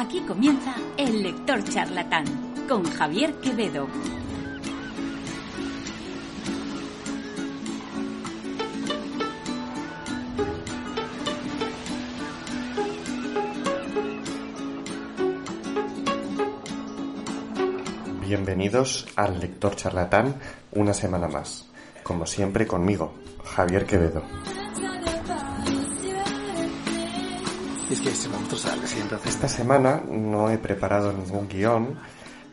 Aquí comienza El Lector Charlatán con Javier Quevedo. Bienvenidos al Lector Charlatán una semana más. Como siempre conmigo, Javier Quevedo. Es que ese Esta semana no he preparado ningún guion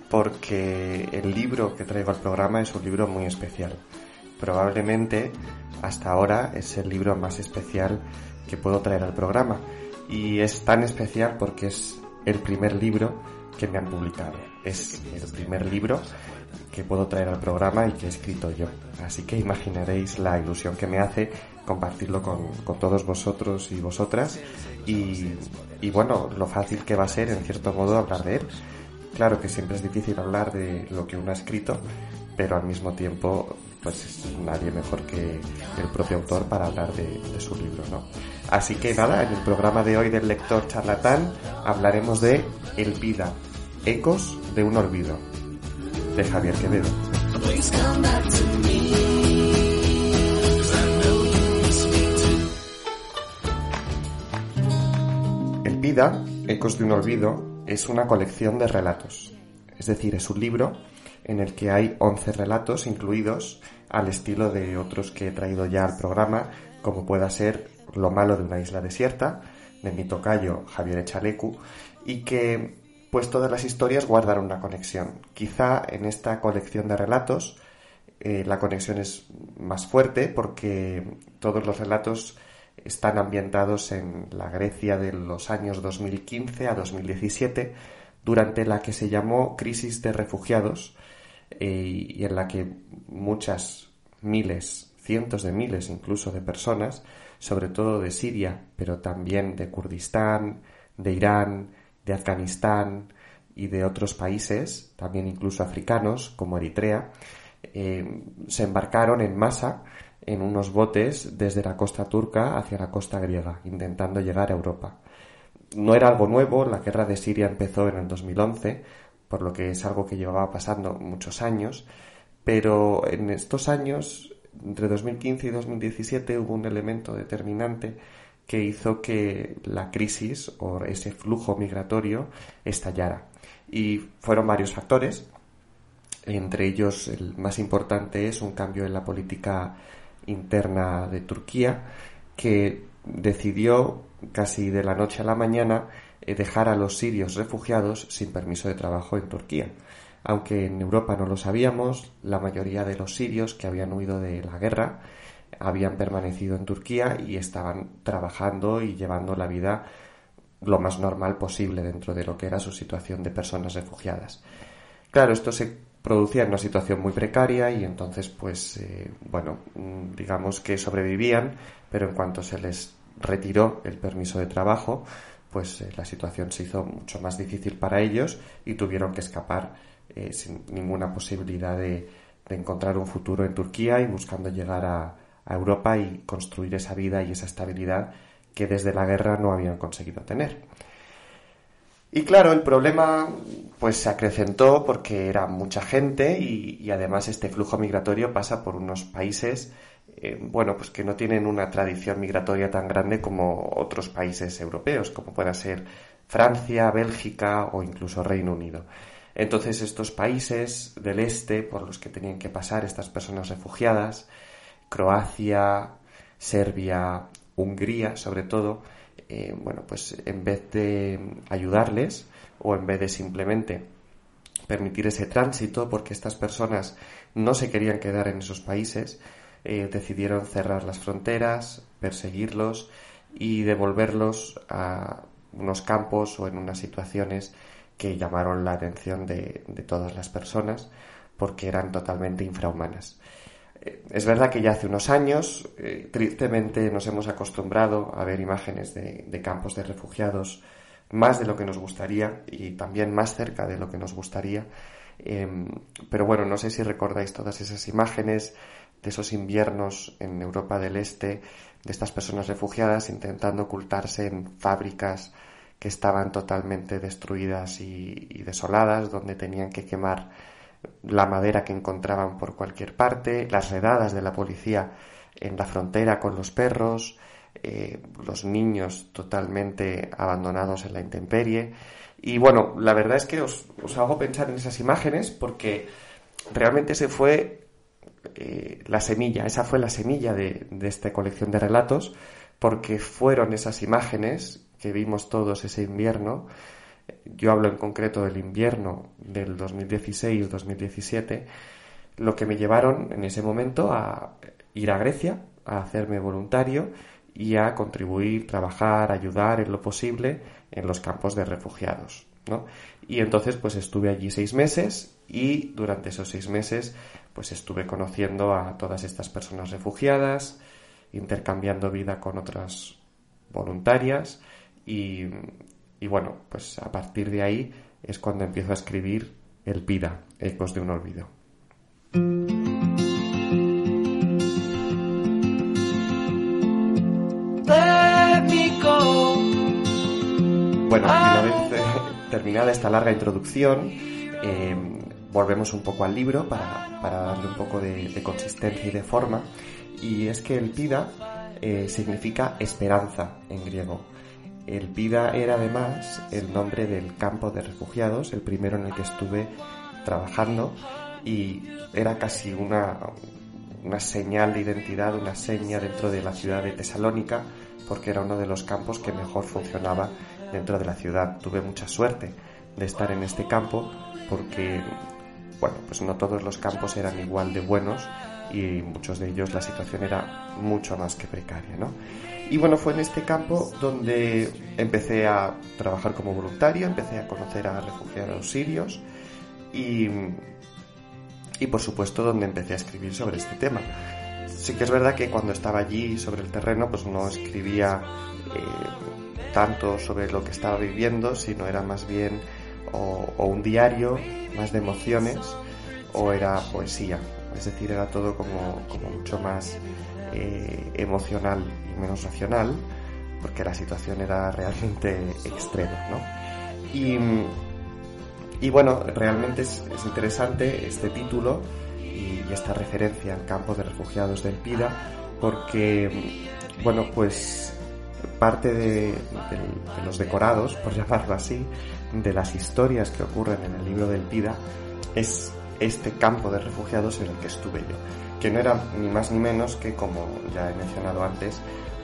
porque el libro que traigo al programa es un libro muy especial. Probablemente hasta ahora es el libro más especial que puedo traer al programa. Y es tan especial porque es el primer libro que me han publicado. Es el primer libro que puedo traer al programa y que he escrito yo. Así que imaginaréis la ilusión que me hace compartirlo con, con todos vosotros y vosotras y, y, bueno, lo fácil que va a ser en cierto modo hablar de él. Claro que siempre es difícil hablar de lo que uno ha escrito, pero al mismo tiempo pues es nadie mejor que el propio autor para hablar de, de su libro, ¿no? Así que nada, en el programa de hoy del lector charlatán hablaremos de El Vida, Ecos de un Olvido, de Javier Quevedo. Ecos de un Olvido, es una colección de relatos. Es decir, es un libro en el que hay 11 relatos incluidos al estilo de otros que he traído ya al programa, como pueda ser Lo malo de una isla desierta, de mi tocayo Javier Echalecu, y que pues todas las historias guardan una conexión. Quizá en esta colección de relatos eh, la conexión es más fuerte porque todos los relatos están ambientados en la Grecia de los años 2015 a 2017, durante la que se llamó crisis de refugiados eh, y en la que muchas miles, cientos de miles incluso de personas, sobre todo de Siria, pero también de Kurdistán, de Irán, de Afganistán y de otros países, también incluso africanos, como Eritrea, eh, se embarcaron en masa en unos botes desde la costa turca hacia la costa griega, intentando llegar a Europa. No era algo nuevo, la guerra de Siria empezó en el 2011, por lo que es algo que llevaba pasando muchos años, pero en estos años, entre 2015 y 2017, hubo un elemento determinante que hizo que la crisis o ese flujo migratorio estallara. Y fueron varios factores, entre ellos el más importante es un cambio en la política interna de Turquía, que decidió casi de la noche a la mañana eh, dejar a los sirios refugiados sin permiso de trabajo en Turquía. Aunque en Europa no lo sabíamos, la mayoría de los sirios que habían huido de la guerra habían permanecido en Turquía y estaban trabajando y llevando la vida lo más normal posible dentro de lo que era su situación de personas refugiadas. Claro, esto se producía una situación muy precaria y entonces, pues, eh, bueno, mm, digamos que sobrevivían, pero en cuanto se les retiró el permiso de trabajo, pues eh, la situación se hizo mucho más difícil para ellos y tuvieron que escapar eh, sin ninguna posibilidad de, encontrar un futuro en Turquía y buscando llegar a Europa y construir esa vida y esa estabilidad que desde la guerra no habían conseguido tener. Y claro, el problema pues se acrecentó porque era mucha gente y, además este flujo migratorio pasa por unos países eh, bueno, pues que no tienen una tradición migratoria tan grande como otros países europeos, como pueda ser Francia, Bélgica o incluso Reino Unido. Entonces estos países del este por los que tenían que pasar estas personas refugiadas, Croacia, Serbia, Hungría sobre todo, eh, bueno, pues en vez de ayudarles o en vez de simplemente permitir ese tránsito porque estas personas no se querían quedar en esos países, eh, decidieron cerrar las fronteras, perseguirlos y devolverlos a unos campos o en unas situaciones que llamaron la atención de todas las personas porque eran totalmente infrahumanas. Es verdad que ya hace unos años, eh, tristemente, nos hemos acostumbrado a ver imágenes de, campos de refugiados más de lo que nos gustaría y también más cerca de lo que nos gustaría. Em, pero bueno, no sé si recordáis todas esas imágenes de esos inviernos en Europa del Este, de estas personas refugiadas intentando ocultarse en fábricas que estaban totalmente destruidas y, desoladas, donde tenían que quemar la madera que encontraban por cualquier parte, las redadas de la policía en la frontera con los perros, eh, los niños totalmente abandonados en la intemperie. Y bueno, la verdad es que os, hago pensar en esas imágenes porque realmente se fue eh, la semilla, esa fue la semilla de, de esta colección de relatos, porque fueron esas imágenes que vimos todos ese invierno, yo hablo en concreto del invierno del 2016-2017, lo que me llevaron en ese momento a ir a Grecia, a hacerme voluntario y a contribuir, trabajar, ayudar en lo posible en los campos de refugiados. ¿no? Y entonces pues estuve allí seis meses y durante esos seis meses pues estuve conociendo a todas estas personas refugiadas, intercambiando vida con otras voluntarias y, bueno, pues a partir de ahí es cuando empiezo a escribir El Pida, Ecos de un Olvido. Bueno, una vez eh, terminada esta larga introducción, eh, volvemos un poco al libro para, darle un poco de, consistencia y de forma. Y es que el Pida eh, significa esperanza en griego. El Pida era además el nombre del campo de refugiados, el primero en el que estuve trabajando y era casi una, una señal de identidad, una seña dentro de la ciudad de Tesalónica, porque era uno de los campos que mejor funcionaba dentro de la ciudad. Tuve mucha suerte de estar en este campo porque, bueno, pues no todos los campos eran igual de buenos y muchos de ellos la situación era mucho más que precaria, ¿no? Y bueno, fue en este campo donde empecé a trabajar como voluntario, empecé a conocer a refugiados sirios y, y por supuesto donde empecé a escribir sobre este tema. Sí que es verdad que cuando estaba allí sobre el terreno pues no escribía eh, tanto sobre lo que estaba viviendo, sino era más bien o, un diario más de emociones o era poesía. Es decir, era todo como, mucho más eh, emocional y menos racional, porque la situación era realmente extrema, ¿no? Y, y bueno, realmente es, interesante este título y, esta referencia al campo de refugiados del PIDA, porque, bueno, pues parte de, los decorados, por llamarlo así, de las historias que ocurren en el libro del PIDA, es este campo de refugiados en el que estuve yo que no era ni más ni menos que, como ya he mencionado antes,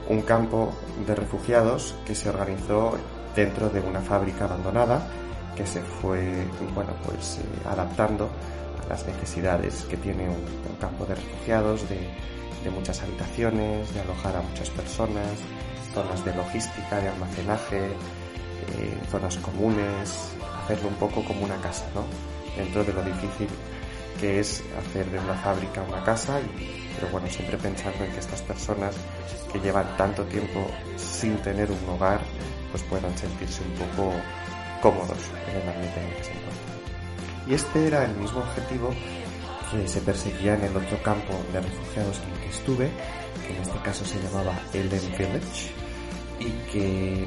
un campo de refugiados que se organizó dentro de una fábrica abandonada que se fue bueno pues eh, adaptando a las necesidades que tiene un, campo de refugiados de, muchas habitaciones de alojar a muchas personas zonas de logística de almacenaje eh, zonas comunes hacerlo un poco como una casa no dentro de lo difícil que es hacer de una fábrica una casa, y, pero bueno, siempre pensando en que estas personas que llevan tanto tiempo sin tener un hogar, pues puedan sentirse un poco cómodos en el ambiente en el que se encuentran. Y este era el mismo objetivo que se perseguía en el otro campo de refugiados en el que estuve, que en este caso se llamaba Eden Village, y que,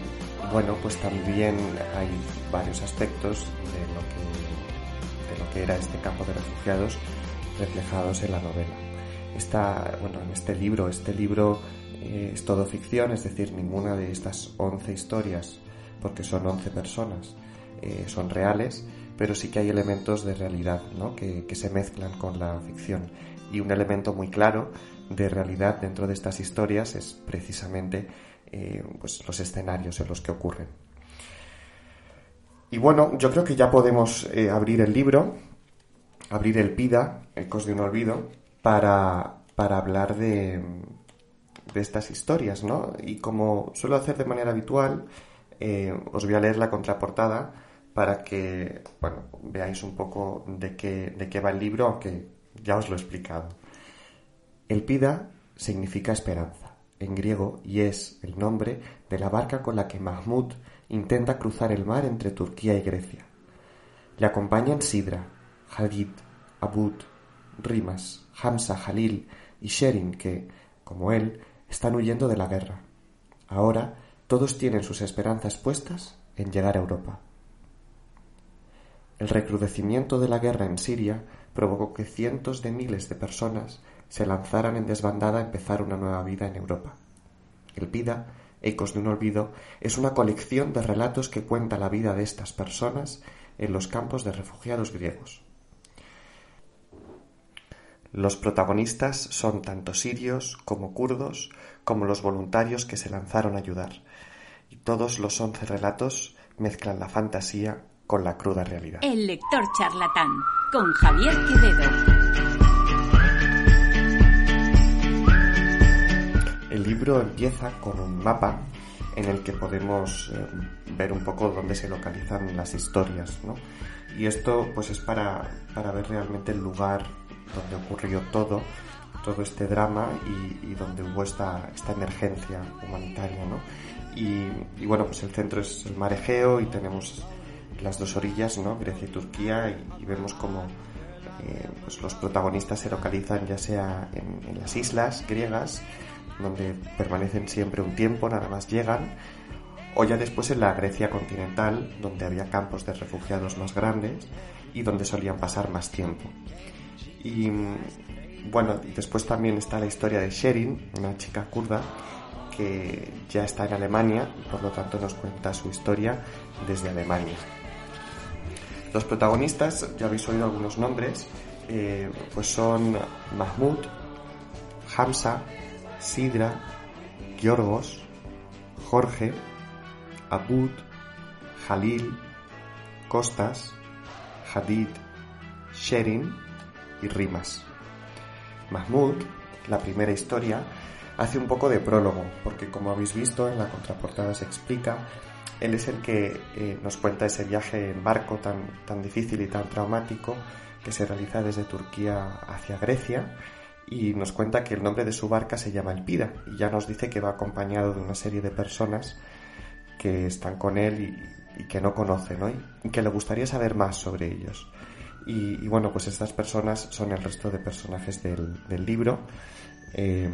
bueno, pues también hay varios aspectos de lo que que era este campo de refugiados reflejados en la novela. Está, bueno, en este libro, este libro eh, es todo ficción, es decir, ninguna de estas 11 historias, porque son 11 personas, eh, son reales, pero sí que hay elementos de realidad ¿no? que, se mezclan con la ficción. Y un elemento muy claro de realidad dentro de estas historias es precisamente eh, pues los escenarios en los que ocurren. Y bueno, yo creo que ya podemos eh, abrir el libro, abrir el PIDA, Ecos de un Olvido, para, para hablar de, de, estas historias, ¿no? Y como suelo hacer de manera habitual, eh, os voy a leer la contraportada para que, bueno, veáis un poco de qué, de qué va el libro, aunque ya os lo he explicado. El PIDA significa esperanza en griego y es el nombre de la barca con la que Mahmud intenta cruzar el mar entre Turquía y Grecia. Le acompañan Sidra, Hadid, Abud, Rimas, Hamza, Jalil y Sherin que, como él, están huyendo de la guerra. Ahora todos tienen sus esperanzas puestas en llegar a Europa. El recrudecimiento de la guerra en Siria provocó que cientos de miles de personas se lanzaran en desbandada a empezar una nueva vida en Europa. El Pida, Ecos de un Olvido, es una colección de relatos que cuenta la vida de estas personas en los campos de refugiados griegos. Los protagonistas son tanto sirios como kurdos, como los voluntarios que se lanzaron a ayudar, y todos los once relatos mezclan la fantasía con la cruda realidad. El lector charlatán, con Javier Quevedo. El libro empieza con un mapa en el que podemos eh, ver un poco dónde se localizan las historias, ¿no? Y esto pues es para, para ver realmente el lugar donde ocurrió todo, todo este drama y, donde hubo esta, esta emergencia humanitaria, ¿no? Y, y, bueno, pues el centro es el mar Egeo y tenemos las dos orillas, ¿no? Grecia y Turquía, y, vemos como eh, pues los protagonistas se localizan ya sea en, las islas griegas, donde permanecen siempre un tiempo, nada más llegan, o ya después en la Grecia continental, donde había campos de refugiados más grandes y donde solían pasar más tiempo. Y bueno, después también está la historia de Sherin, una chica kurda que ya está en Alemania por lo tanto nos cuenta su historia desde Alemania. Los protagonistas, ya habéis oído algunos nombres, eh, pues son Mahmoud, Hamza, Sidra, Giorgos, Jorge, Abud, Jalil, Costas, Hadid, Sherin y Rimas. Mahmoud, la primera historia, hace un poco de prólogo, porque como habéis visto en la contraportada se explica él es el que eh, nos cuenta ese viaje en barco tan, tan difícil y tan traumático que se realiza desde Turquía hacia Grecia y nos cuenta que el nombre de su barca se llama Elpida y ya nos dice que va acompañado de una serie de personas que están con él y, que no conoce y, que le gustaría saber más sobre ellos. Y, bueno, pues estas personas son el resto de personajes del, libro. Eh,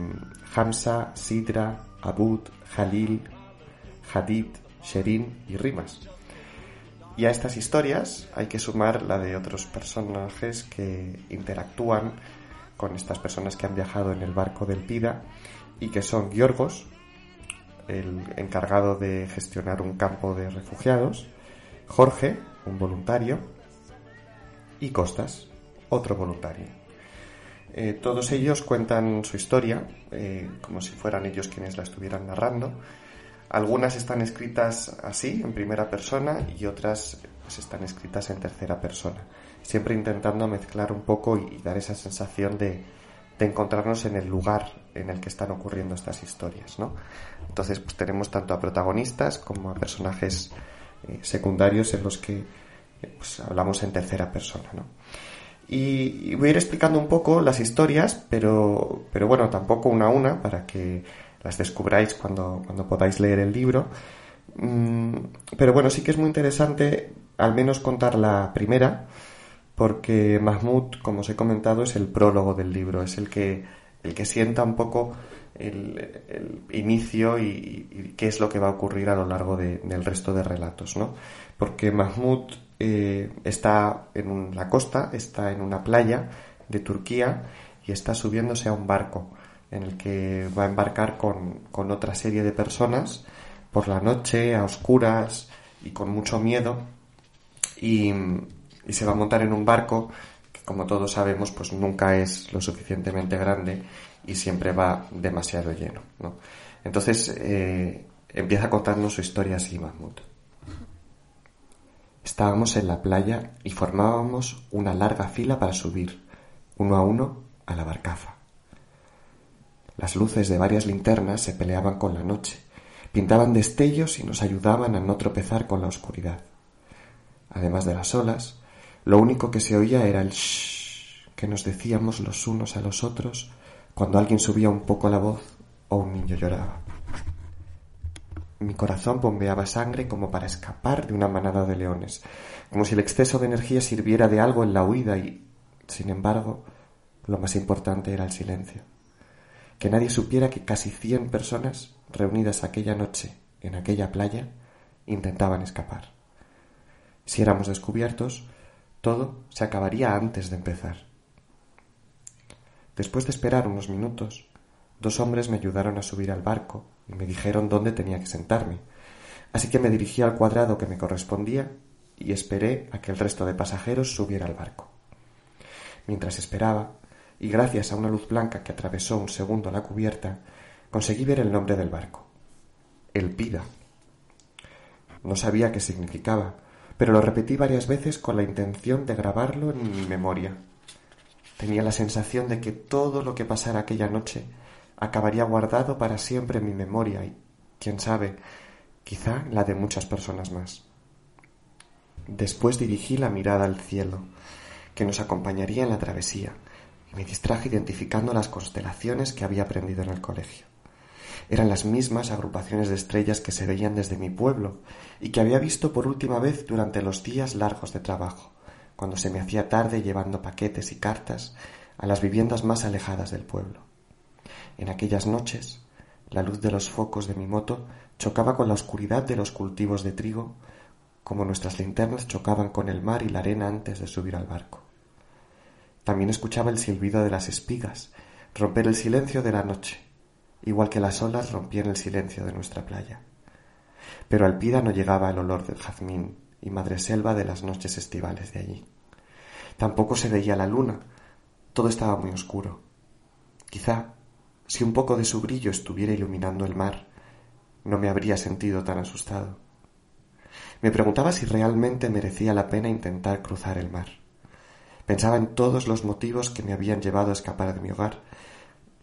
Hamza, Sidra, Abud, Jalil, Hadid, Sherin y Rimas. Y a estas historias hay que sumar la de otros personajes que interactúan con estas personas que han viajado en el barco del Pida y que son Giorgos, el encargado de gestionar un campo de refugiados, Jorge, un voluntario, y Costas, otro voluntario. Eh, todos ellos cuentan su historia, eh, como si fueran ellos quienes la estuvieran narrando, algunas están escritas así, en primera persona, y otras pues, están escritas en tercera persona. Siempre intentando mezclar un poco y, dar esa sensación de, encontrarnos en el lugar en el que están ocurriendo estas historias, ¿no? Entonces, pues tenemos tanto a protagonistas como a personajes eh, secundarios en los que eh, pues, hablamos en tercera persona, ¿no? Y, y, voy a ir explicando un poco las historias, pero, pero bueno, tampoco una a una, para que las descubráis cuando, cuando podáis leer el libro. Mm, pero bueno, sí que es muy interesante al menos contar la primera, porque Mahmoud, como os he comentado, es el prólogo del libro, es el que, el que sienta un poco el, inicio y, qué es lo que va a ocurrir a lo largo del resto de relatos, ¿no? Porque Mahmoud eh, está en la costa, está en una playa de Turquía y está subiéndose a un barco en el que va a embarcar con, otra serie de personas por la noche, a oscuras y con mucho miedo. Y, se va a montar en un barco que, como todos sabemos, pues nunca es lo suficientemente grande y siempre va demasiado lleno. Entonces eh, empieza a contarnos su historia así, Mahmoud. Estábamos en la playa y formábamos una larga fila para subir, uno a uno, a la barcaza. Las luces de varias linternas se peleaban con la noche, pintaban destellos y nos ayudaban a no tropezar con la oscuridad. Además de las olas, lo único que se oía era el shh que nos decíamos los unos a los otros cuando alguien subía un poco la voz o un niño lloraba. Mi corazón bombeaba sangre como para escapar de una manada de leones, como si el exceso de energía sirviera de algo en la huida y, sin embargo, lo más importante era el silencio que nadie supiera que casi cien personas reunidas aquella noche en aquella playa intentaban escapar. Si éramos descubiertos, todo se acabaría antes de empezar. Después de esperar unos minutos, dos hombres me ayudaron a subir al barco y me dijeron dónde tenía que sentarme. Así que me dirigí al cuadrado que me correspondía y esperé a que el resto de pasajeros subiera al barco. Mientras esperaba, y gracias a una luz blanca que atravesó un segundo la cubierta, conseguí ver el nombre del barco. El Pida. No sabía qué significaba, pero lo repetí varias veces con la intención de grabarlo en mi memoria. Tenía la sensación de que todo lo que pasara aquella noche acabaría guardado para siempre en mi memoria y, quién sabe, quizá la de muchas personas más. Después dirigí la mirada al cielo, que nos acompañaría en la travesía, y me distraje identificando las constelaciones que había aprendido en el colegio. Eran las mismas agrupaciones de estrellas que se veían desde mi pueblo y que había visto por última vez durante los días largos de trabajo, cuando se me hacía tarde llevando paquetes y cartas a las viviendas más alejadas del pueblo. En aquellas noches, la luz de los focos de mi moto chocaba con la oscuridad de los cultivos de trigo, como nuestras linternas chocaban con el mar y la arena antes de subir al barco. También escuchaba el silbido de las espigas romper el silencio de la noche, igual que las olas rompían el silencio de nuestra playa. Pero al Pida no llegaba el olor del jazmín y madreselva de las noches estivales de allí. Tampoco se veía la luna, todo estaba muy oscuro. Quizá, si un poco de su brillo estuviera iluminando el mar, no me habría sentido tan asustado. Me preguntaba si realmente merecía la pena intentar cruzar el mar. Pensaba en todos los motivos que me habían llevado a escapar de mi hogar,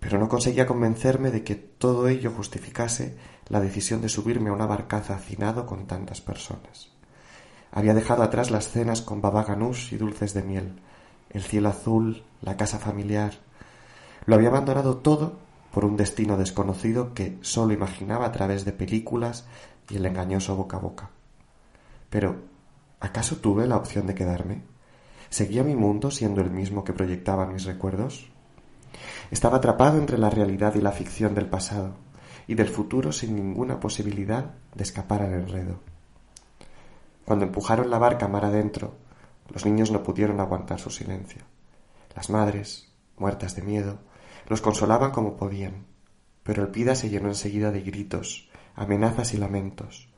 pero no conseguía convencerme de que todo ello justificase la decisión de subirme a una barcaza hacinado con tantas personas. Había dejado atrás las cenas con baba ganús y dulces de miel, el cielo azul, la casa familiar. Lo había abandonado todo por un destino desconocido que sólo imaginaba a través de películas y el engañoso boca a boca. Pero, ¿acaso tuve la opción de quedarme? ¿Seguía mi mundo siendo el mismo que proyectaban mis recuerdos? Estaba atrapado entre la realidad y la ficción del pasado y del futuro sin ninguna posibilidad de escapar al enredo. Cuando empujaron la barca mar adentro, los niños no pudieron aguantar su silencio. Las madres, muertas de miedo, los consolaban como podían, pero el pida se llenó enseguida de gritos, amenazas y lamentos.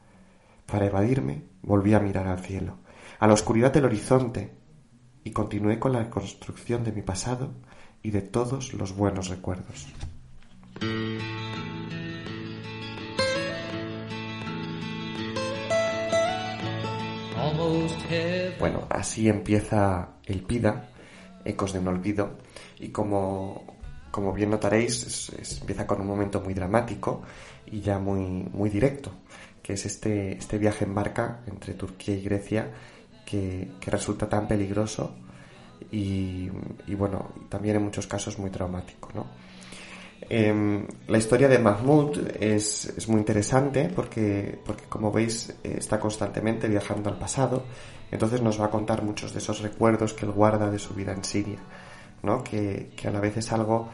Para evadirme, volví a mirar al cielo, a la oscuridad del horizonte, y continué con la reconstrucción de mi pasado y de todos los buenos recuerdos. Bueno, así empieza el PIDA, Ecos de un Olvido, y como, como bien notaréis, empieza con un momento muy dramático y ya muy, muy directo, que es este, este viaje en barca entre Turquía y Grecia que, que resulta tan peligroso y, bueno, también en muchos casos muy traumático, ¿no? Em, la historia de Mahmoud es, es, muy interesante porque, porque, como veis, está constantemente viajando al pasado. Entonces nos va a contar muchos de esos recuerdos que él guarda de su vida en Siria, ¿no? que, que a la vez es algo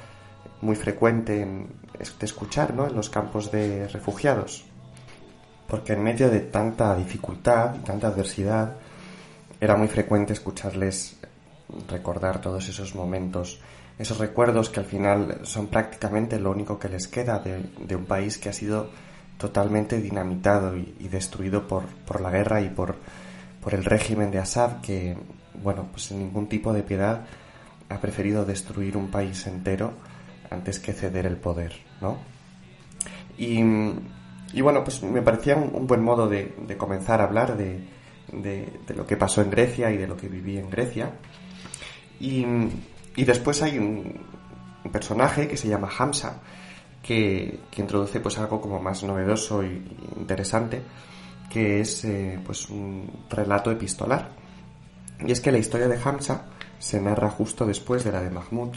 muy frecuente en, de escuchar ¿no? en los campos de refugiados. Porque en medio de tanta dificultad y tanta adversidad, era muy frecuente escucharles recordar todos esos momentos, esos recuerdos que al final son prácticamente lo único que les queda de, un país que ha sido totalmente dinamitado y, destruido por, por, la guerra y por, por el régimen de Assad que, bueno, pues sin ningún tipo de piedad ha preferido destruir un país entero antes que ceder el poder, ¿no? Y, y bueno, pues me parecía un, buen modo de, de, comenzar a hablar de, de, de, lo que pasó en Grecia y de lo que viví en Grecia. Y, después hay un, personaje que se llama Hamza, que, introduce pues algo como más novedoso y interesante, que es eh, pues un relato epistolar. Y es que la historia de Hamza se narra justo después de la de Mahmud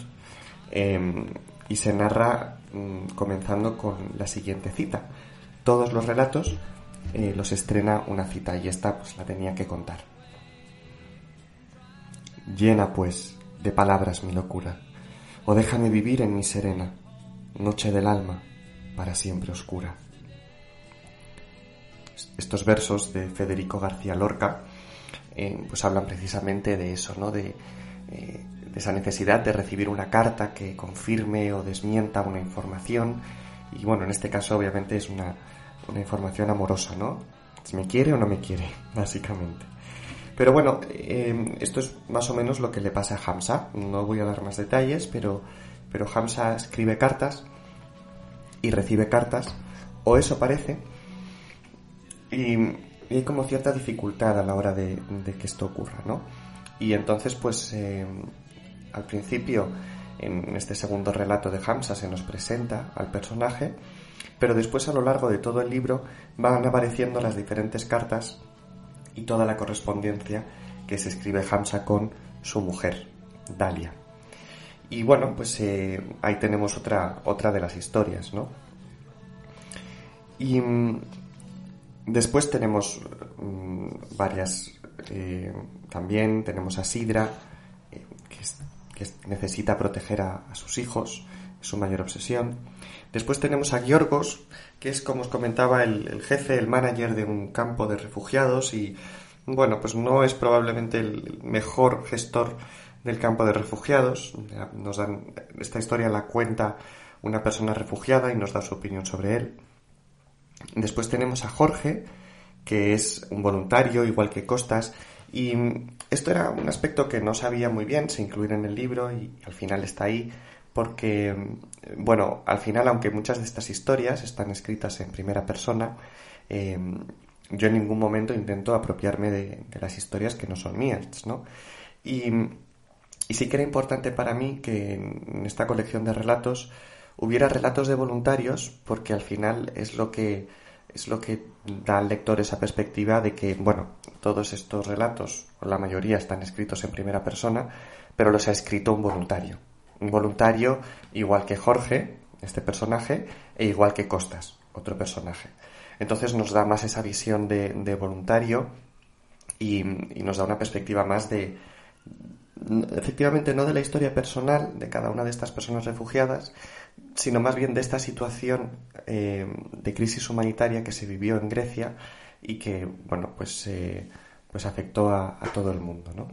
em, y se narra mm, comenzando con la siguiente cita. Todos los relatos eh, los estrena una cita y esta pues la tenía que contar. Llena, pues, de palabras mi locura, o déjame vivir en mi serena, noche del alma, para siempre oscura. estos versos de Federico García Lorca eh, pues hablan precisamente de eso, ¿no? De, eh, de esa necesidad de recibir una carta que confirme o desmienta una información y bueno, en este caso obviamente es una, una información amorosa, ¿no? Si me quiere o no me quiere, básicamente. Pero bueno, eh, esto es más o menos lo que le pasa a Hamza. No voy a dar más detalles, pero, pero Hamza escribe cartas y recibe cartas, o eso parece, y, hay como cierta dificultad a la hora de, que esto ocurra, ¿no? Y entonces, pues, eh, al principio, en este segundo relato de Hamza se nos presenta al personaje, pero después a lo largo de todo el libro van apareciendo las diferentes cartas y toda la correspondencia que se escribe Hamza con su mujer, Dalia. Y bueno, pues eh, ahí tenemos otra, otra de las historias, ¿no? Y mm, después tenemos mm, varias, eh, también tenemos a Sidra, eh, que, necesita proteger a, a, sus hijos, es su mayor obsesión. Después tenemos a Giorgos, que es, como os comentaba, el, jefe, el manager de un campo de refugiados y, bueno, pues no es probablemente el mejor gestor del campo de refugiados. Nos dan, esta historia la cuenta una persona refugiada y nos da su opinión sobre él. Después tenemos a Jorge, que es un voluntario, igual que Costas, y esto era un aspecto que no sabía muy bien se incluir en el libro y al final está ahí porque, bueno, al final, aunque muchas de estas historias están escritas en primera persona, em, yo en ningún momento intento apropiarme de, las historias que no son mías, ¿no? Y, sí que era importante para mí que en esta colección de relatos hubiera relatos de voluntarios, porque al final es lo que es lo que da al lector esa perspectiva de que, bueno, todos estos relatos, la mayoría, están escritos en primera persona, pero los ha escrito un voluntario un voluntario igual que Jorge, este personaje, e igual que Costas, otro personaje. Entonces nos da más esa visión de, voluntario y, nos da una perspectiva más de, efectivamente, no de la historia personal de cada una de estas personas refugiadas, sino más bien de esta situación eh, de crisis humanitaria que se vivió en Grecia y que, bueno, pues, eh, pues afectó a, a, todo el mundo, ¿no?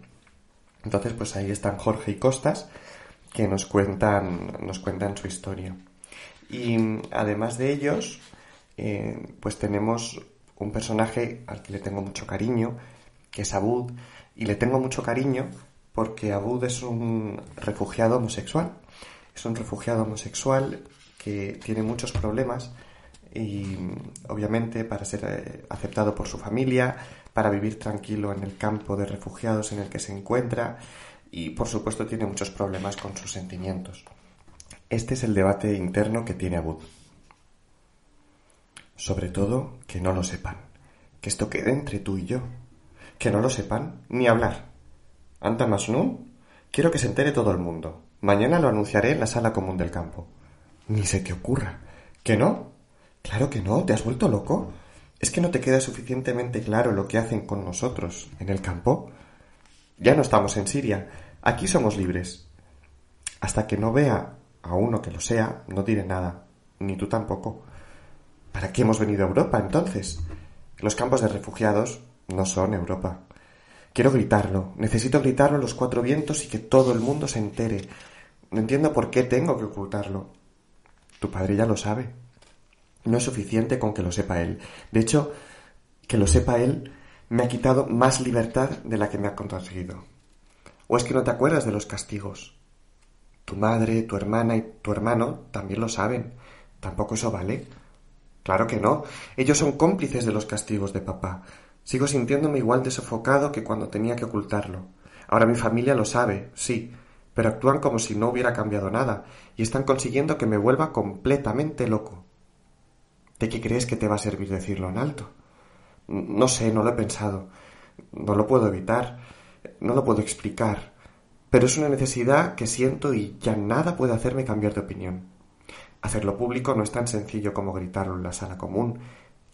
Entonces, pues ahí están Jorge y Costas, que nos cuentan, nos cuentan su historia. Y además de ellos, eh, pues tenemos un personaje al que le tengo mucho cariño, que es Abud, y le tengo mucho cariño porque Abud es un refugiado homosexual. Es un refugiado homosexual que tiene muchos problemas y obviamente para ser eh, aceptado por su familia, para vivir tranquilo en el campo de refugiados en el que se encuentra, y por supuesto tiene muchos problemas con sus sentimientos. Este es el debate interno que tiene Abud. Sobre todo, que no lo sepan. Que esto quede entre tú y yo. Que no lo sepan, ni hablar. Anta no? quiero que se entere todo el mundo. Mañana lo anunciaré en la sala común del campo. Ni se te ocurra. ¿Que no? Claro que no, ¿te has vuelto loco? ¿Es que no te queda suficientemente claro lo que hacen con nosotros en el campo? Ya no estamos en Siria. Aquí somos libres. Hasta que no vea a uno que lo sea, no diré nada. Ni tú tampoco. ¿Para qué hemos venido a Europa entonces? Los campos de refugiados no son Europa. Quiero gritarlo. Necesito gritarlo los cuatro vientos y que todo el mundo se entere. No entiendo por qué tengo que ocultarlo. Tu padre ya lo sabe. No es suficiente con que lo sepa él. De hecho, que lo sepa él me ha quitado más libertad de la que me ha conseguido. ¿O es que no te acuerdas de los castigos? Tu madre, tu hermana y tu hermano también lo saben. ¿Tampoco eso vale? Claro que no. Ellos son cómplices de los castigos de papá. Sigo sintiéndome igual de sofocado que cuando tenía que ocultarlo. Ahora mi familia lo sabe, sí, pero actúan como si no hubiera cambiado nada y están consiguiendo que me vuelva completamente loco. ¿De qué crees que te va a servir decirlo en alto? No sé, no lo he pensado. No lo puedo evitar. No lo puedo explicar. Pero es una necesidad que siento y ya nada puede hacerme cambiar de opinión. Hacerlo público no es tan sencillo como gritarlo en la sala común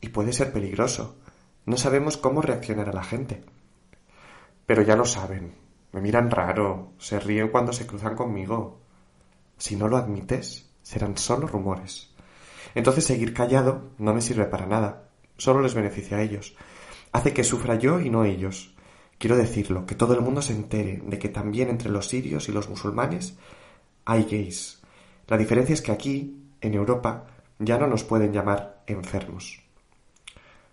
y puede ser peligroso. No sabemos cómo reaccionará la gente. Pero ya lo saben. Me miran raro, se ríen cuando se cruzan conmigo. Si no lo admites, serán solo rumores. Entonces seguir callado no me sirve para nada solo les beneficia a ellos. Hace que sufra yo y no ellos. Quiero decirlo, que todo el mundo se entere de que también entre los sirios y los musulmanes hay gays. La diferencia es que aquí, en Europa, ya no nos pueden llamar enfermos.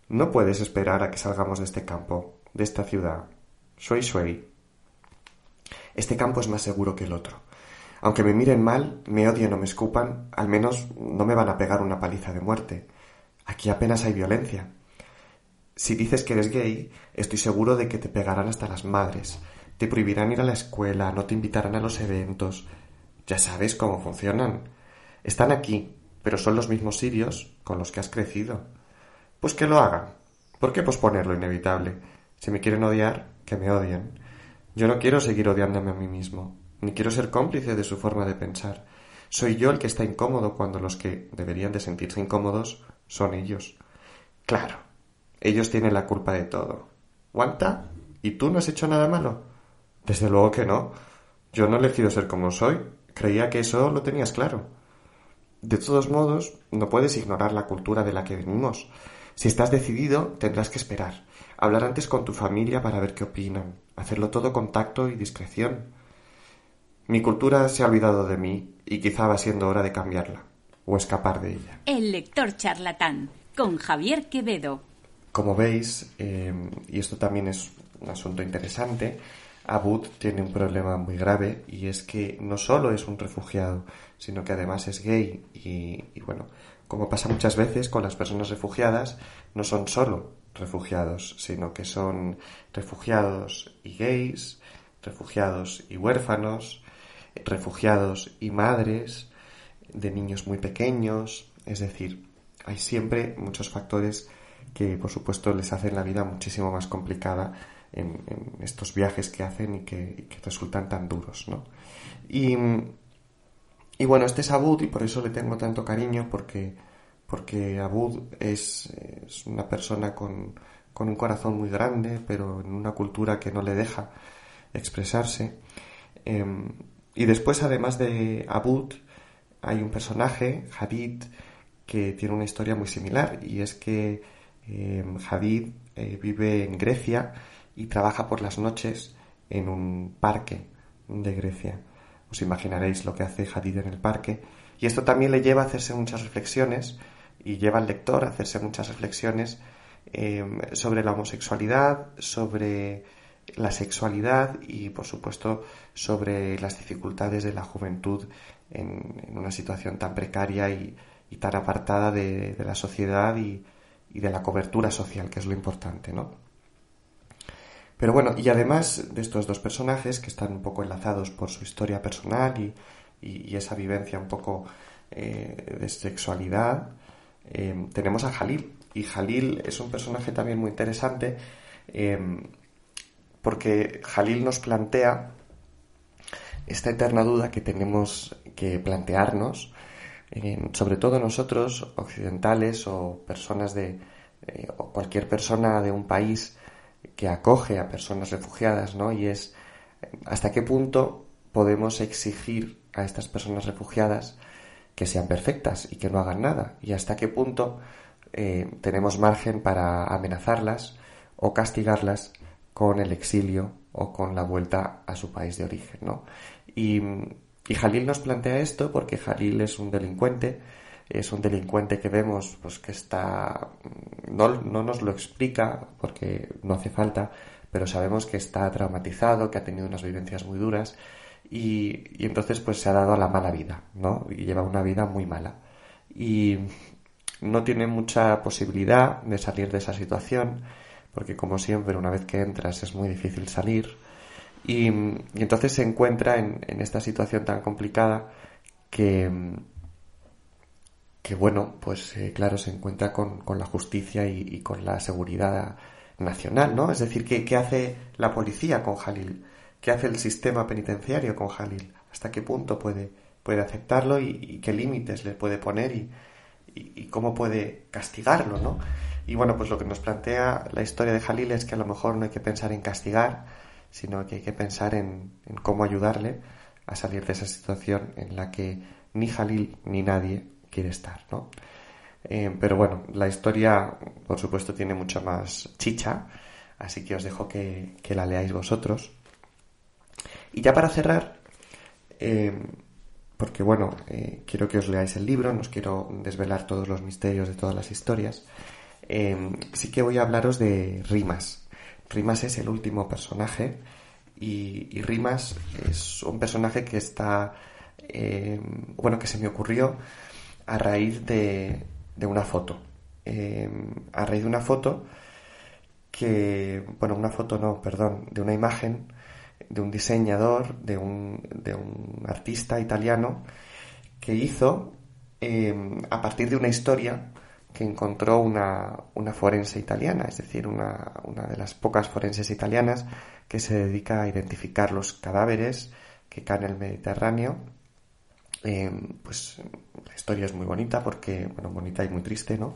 No puedes esperar a que salgamos de este campo, de esta ciudad. Shui shui. Este campo es más seguro que el otro. Aunque me miren mal, me odien o me escupan, al menos no me van a pegar una paliza de muerte. Aquí apenas hay violencia. Si dices que eres gay, estoy seguro de que te pegarán hasta las madres, te prohibirán ir a la escuela, no te invitarán a los eventos. Ya sabes cómo funcionan. Están aquí, pero son los mismos sirios con los que has crecido. Pues que lo hagan. ¿Por qué posponer lo inevitable? Si me quieren odiar, que me odien. Yo no quiero seguir odiándome a mí mismo, ni quiero ser cómplice de su forma de pensar. Soy yo el que está incómodo cuando los que deberían de sentirse incómodos son ellos. Claro, ellos tienen la culpa de todo. ¿Guanta? ¿Y tú no has hecho nada malo? Desde luego que no. Yo no he elegido ser como soy. Creía que eso lo tenías claro. De todos modos, no puedes ignorar la cultura de la que venimos. Si estás decidido, tendrás que esperar. Hablar antes con tu familia para ver qué opinan. Hacerlo todo con tacto y discreción. Mi cultura se ha olvidado de mí y quizá va siendo hora de cambiarla o escapar de ella. El lector charlatán con Javier Quevedo. Como veis, eh, y esto también es un asunto interesante, Abud tiene un problema muy grave y es que no solo es un refugiado, sino que además es gay y, y, bueno, como pasa muchas veces con las personas refugiadas, no son solo refugiados, sino que son refugiados y gays, refugiados y huérfanos, refugiados y madres de niños muy pequeños, es decir, hay siempre muchos factores que por supuesto les hacen la vida muchísimo más complicada en, estos viajes que hacen y que, resultan tan duros, ¿no? Y, y, bueno, este es Abud y por eso le tengo tanto cariño porque, porque Abud es, una persona con, con, un corazón muy grande, pero en una cultura que no le deja expresarse. Em, y después, además de Abud, hay un personaje, Hadid, que tiene una historia muy similar y es que Hadid eh, vive en Grecia y trabaja por las noches en un parque de Grecia. Os imaginaréis lo que hace Hadid en el parque. Y esto también le lleva a hacerse muchas reflexiones y lleva al lector a hacerse muchas reflexiones eh, sobre la homosexualidad, sobre la sexualidad y, por supuesto, sobre las dificultades de la juventud en, una situación tan precaria y, tan apartada de, la sociedad y, de la cobertura social, que es lo importante, ¿no? Pero bueno, y además de estos dos personajes que están un poco enlazados por su historia personal y, esa vivencia un poco eh, de sexualidad, eh, tenemos a Jalil. Y Jalil es un personaje también muy interesante eh, porque Jalil nos plantea esta eterna duda que tenemos que plantearnos, sobre todo nosotros, occidentales o personas de, eh, o cualquier persona de un país que acoge a personas refugiadas, ¿no? Y es hasta qué punto podemos exigir a estas personas refugiadas que sean perfectas y que no hagan nada, y hasta qué punto eh, tenemos margen para amenazarlas o castigarlas con el exilio o con la vuelta a su país de origen, ¿no? Y, Jalil nos plantea esto porque Jalil es un delincuente, es un delincuente que vemos pues que está no, no nos lo explica porque no hace falta, pero sabemos que está traumatizado, que ha tenido unas vivencias muy duras y, y, entonces pues se ha dado a la mala vida, ¿no? Y lleva una vida muy mala. Y no tiene mucha posibilidad de salir de esa situación porque como siempre una vez que entras es muy difícil salir y, entonces se encuentra en, esta situación tan complicada que, que bueno, pues eh, claro, se encuentra con, la justicia y, con la seguridad nacional, ¿no? Es decir, ¿qué, ¿qué, hace la policía con Jalil? ¿Qué hace el sistema penitenciario con Jalil? ¿Hasta qué punto puede, puede aceptarlo y, qué límites le puede poner y, cómo puede castigarlo, ¿no? Y bueno, pues lo que nos plantea la historia de Jalil es que a lo mejor no hay que pensar en castigar, sino que hay que pensar en, cómo ayudarle a salir de esa situación en la que ni Jalil ni nadie quiere estar, ¿no? Eh, pero bueno, la historia, por supuesto, tiene mucho más chicha, así que os dejo que, la leáis vosotros. Y ya para cerrar, eh, porque bueno, eh, quiero que os leáis el libro, no os quiero desvelar todos los misterios de todas las historias, sí que voy a hablaros de Rimas. Rimas es el último personaje y, Rimas es un personaje que está, bueno, que se me ocurrió a raíz de, una foto. Em, a raíz de una foto que, bueno, una foto no, perdón, de una imagen de un diseñador, de un, de un artista italiano que hizo em, a partir de una historia que encontró una, una forense italiana, es decir, una, una, de las pocas forenses italianas que se dedica a identificar los cadáveres que caen en el Mediterráneo Em, pues la historia es muy bonita porque, bueno, bonita y muy triste, ¿no?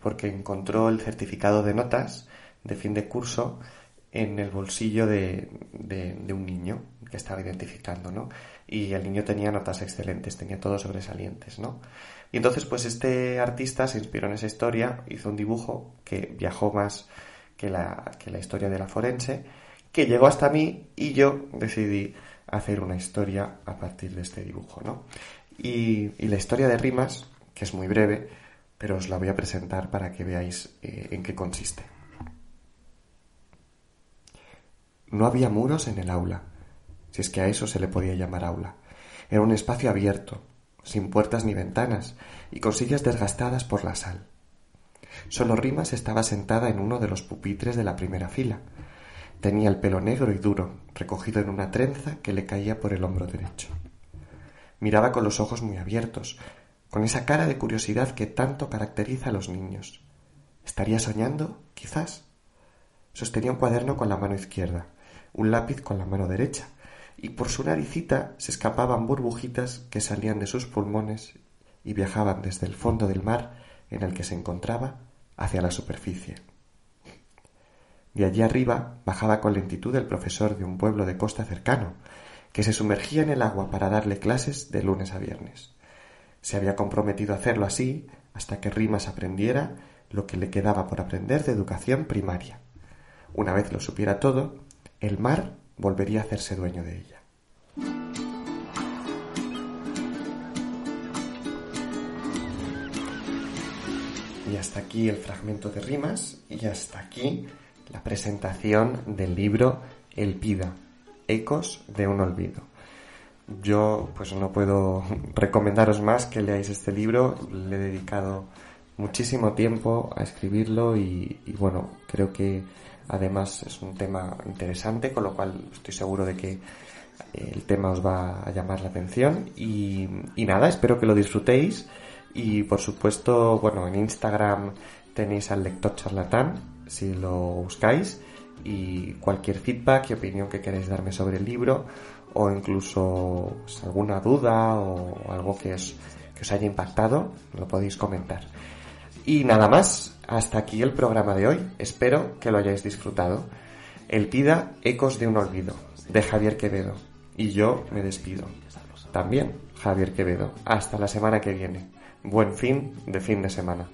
Porque encontró el certificado de notas de fin de curso en el bolsillo de, de, un niño que estaba identificando, ¿no? Y el niño tenía notas excelentes, tenía todos sobresalientes, ¿no? Y entonces, pues este artista se inspiró en esa historia, hizo un dibujo que viajó más que la, que la historia de la forense, que llegó hasta mí y yo decidí hacer una historia a partir de este dibujo, ¿no? Y, la historia de rimas, que es muy breve, pero os la voy a presentar para que veáis eh, en qué consiste. No había muros en el aula, si es que a eso se le podía llamar aula. Era un espacio abierto, sin puertas ni ventanas, y con sillas desgastadas por la sal. Solo Rimas estaba sentada en uno de los pupitres de la primera fila, Tenía el pelo negro y duro, recogido en una trenza que le caía por el hombro derecho. Miraba con los ojos muy abiertos, con esa cara de curiosidad que tanto caracteriza a los niños. ¿Estaría soñando? Quizás. Sostenía un cuaderno con la mano izquierda, un lápiz con la mano derecha, y por su naricita se escapaban burbujitas que salían de sus pulmones y viajaban desde el fondo del mar en el que se encontraba hacia la superficie. De allí arriba bajaba con lentitud el profesor de un pueblo de costa cercano, que se sumergía en el agua para darle clases de lunes a viernes. Se había comprometido a hacerlo así hasta que Rimas aprendiera lo que le quedaba por aprender de educación primaria. Una vez lo supiera todo, el mar volvería a hacerse dueño de ella. Y hasta aquí el fragmento de rimas y hasta aquí la presentación del libro El Pida, Ecos de un Olvido. Yo pues no puedo recomendaros más que leáis este libro, le he dedicado muchísimo tiempo a escribirlo y, bueno, creo que además es un tema interesante, con lo cual estoy seguro de que el tema os va a llamar la atención. Y, nada, espero que lo disfrutéis. Y por supuesto, bueno, en Instagram tenéis al lector charlatán si lo buscáis. Y cualquier feedback y opinión que queréis darme sobre el libro o incluso pues, alguna duda o algo que os, que os haya impactado, lo podéis comentar. Y nada más, hasta aquí el programa de hoy. Espero que lo hayáis disfrutado. El Pida Ecos de un Olvido, de Javier Quevedo. Y yo me despido. También, Javier Quevedo. Hasta la semana que viene. Buen fin de fin de semana.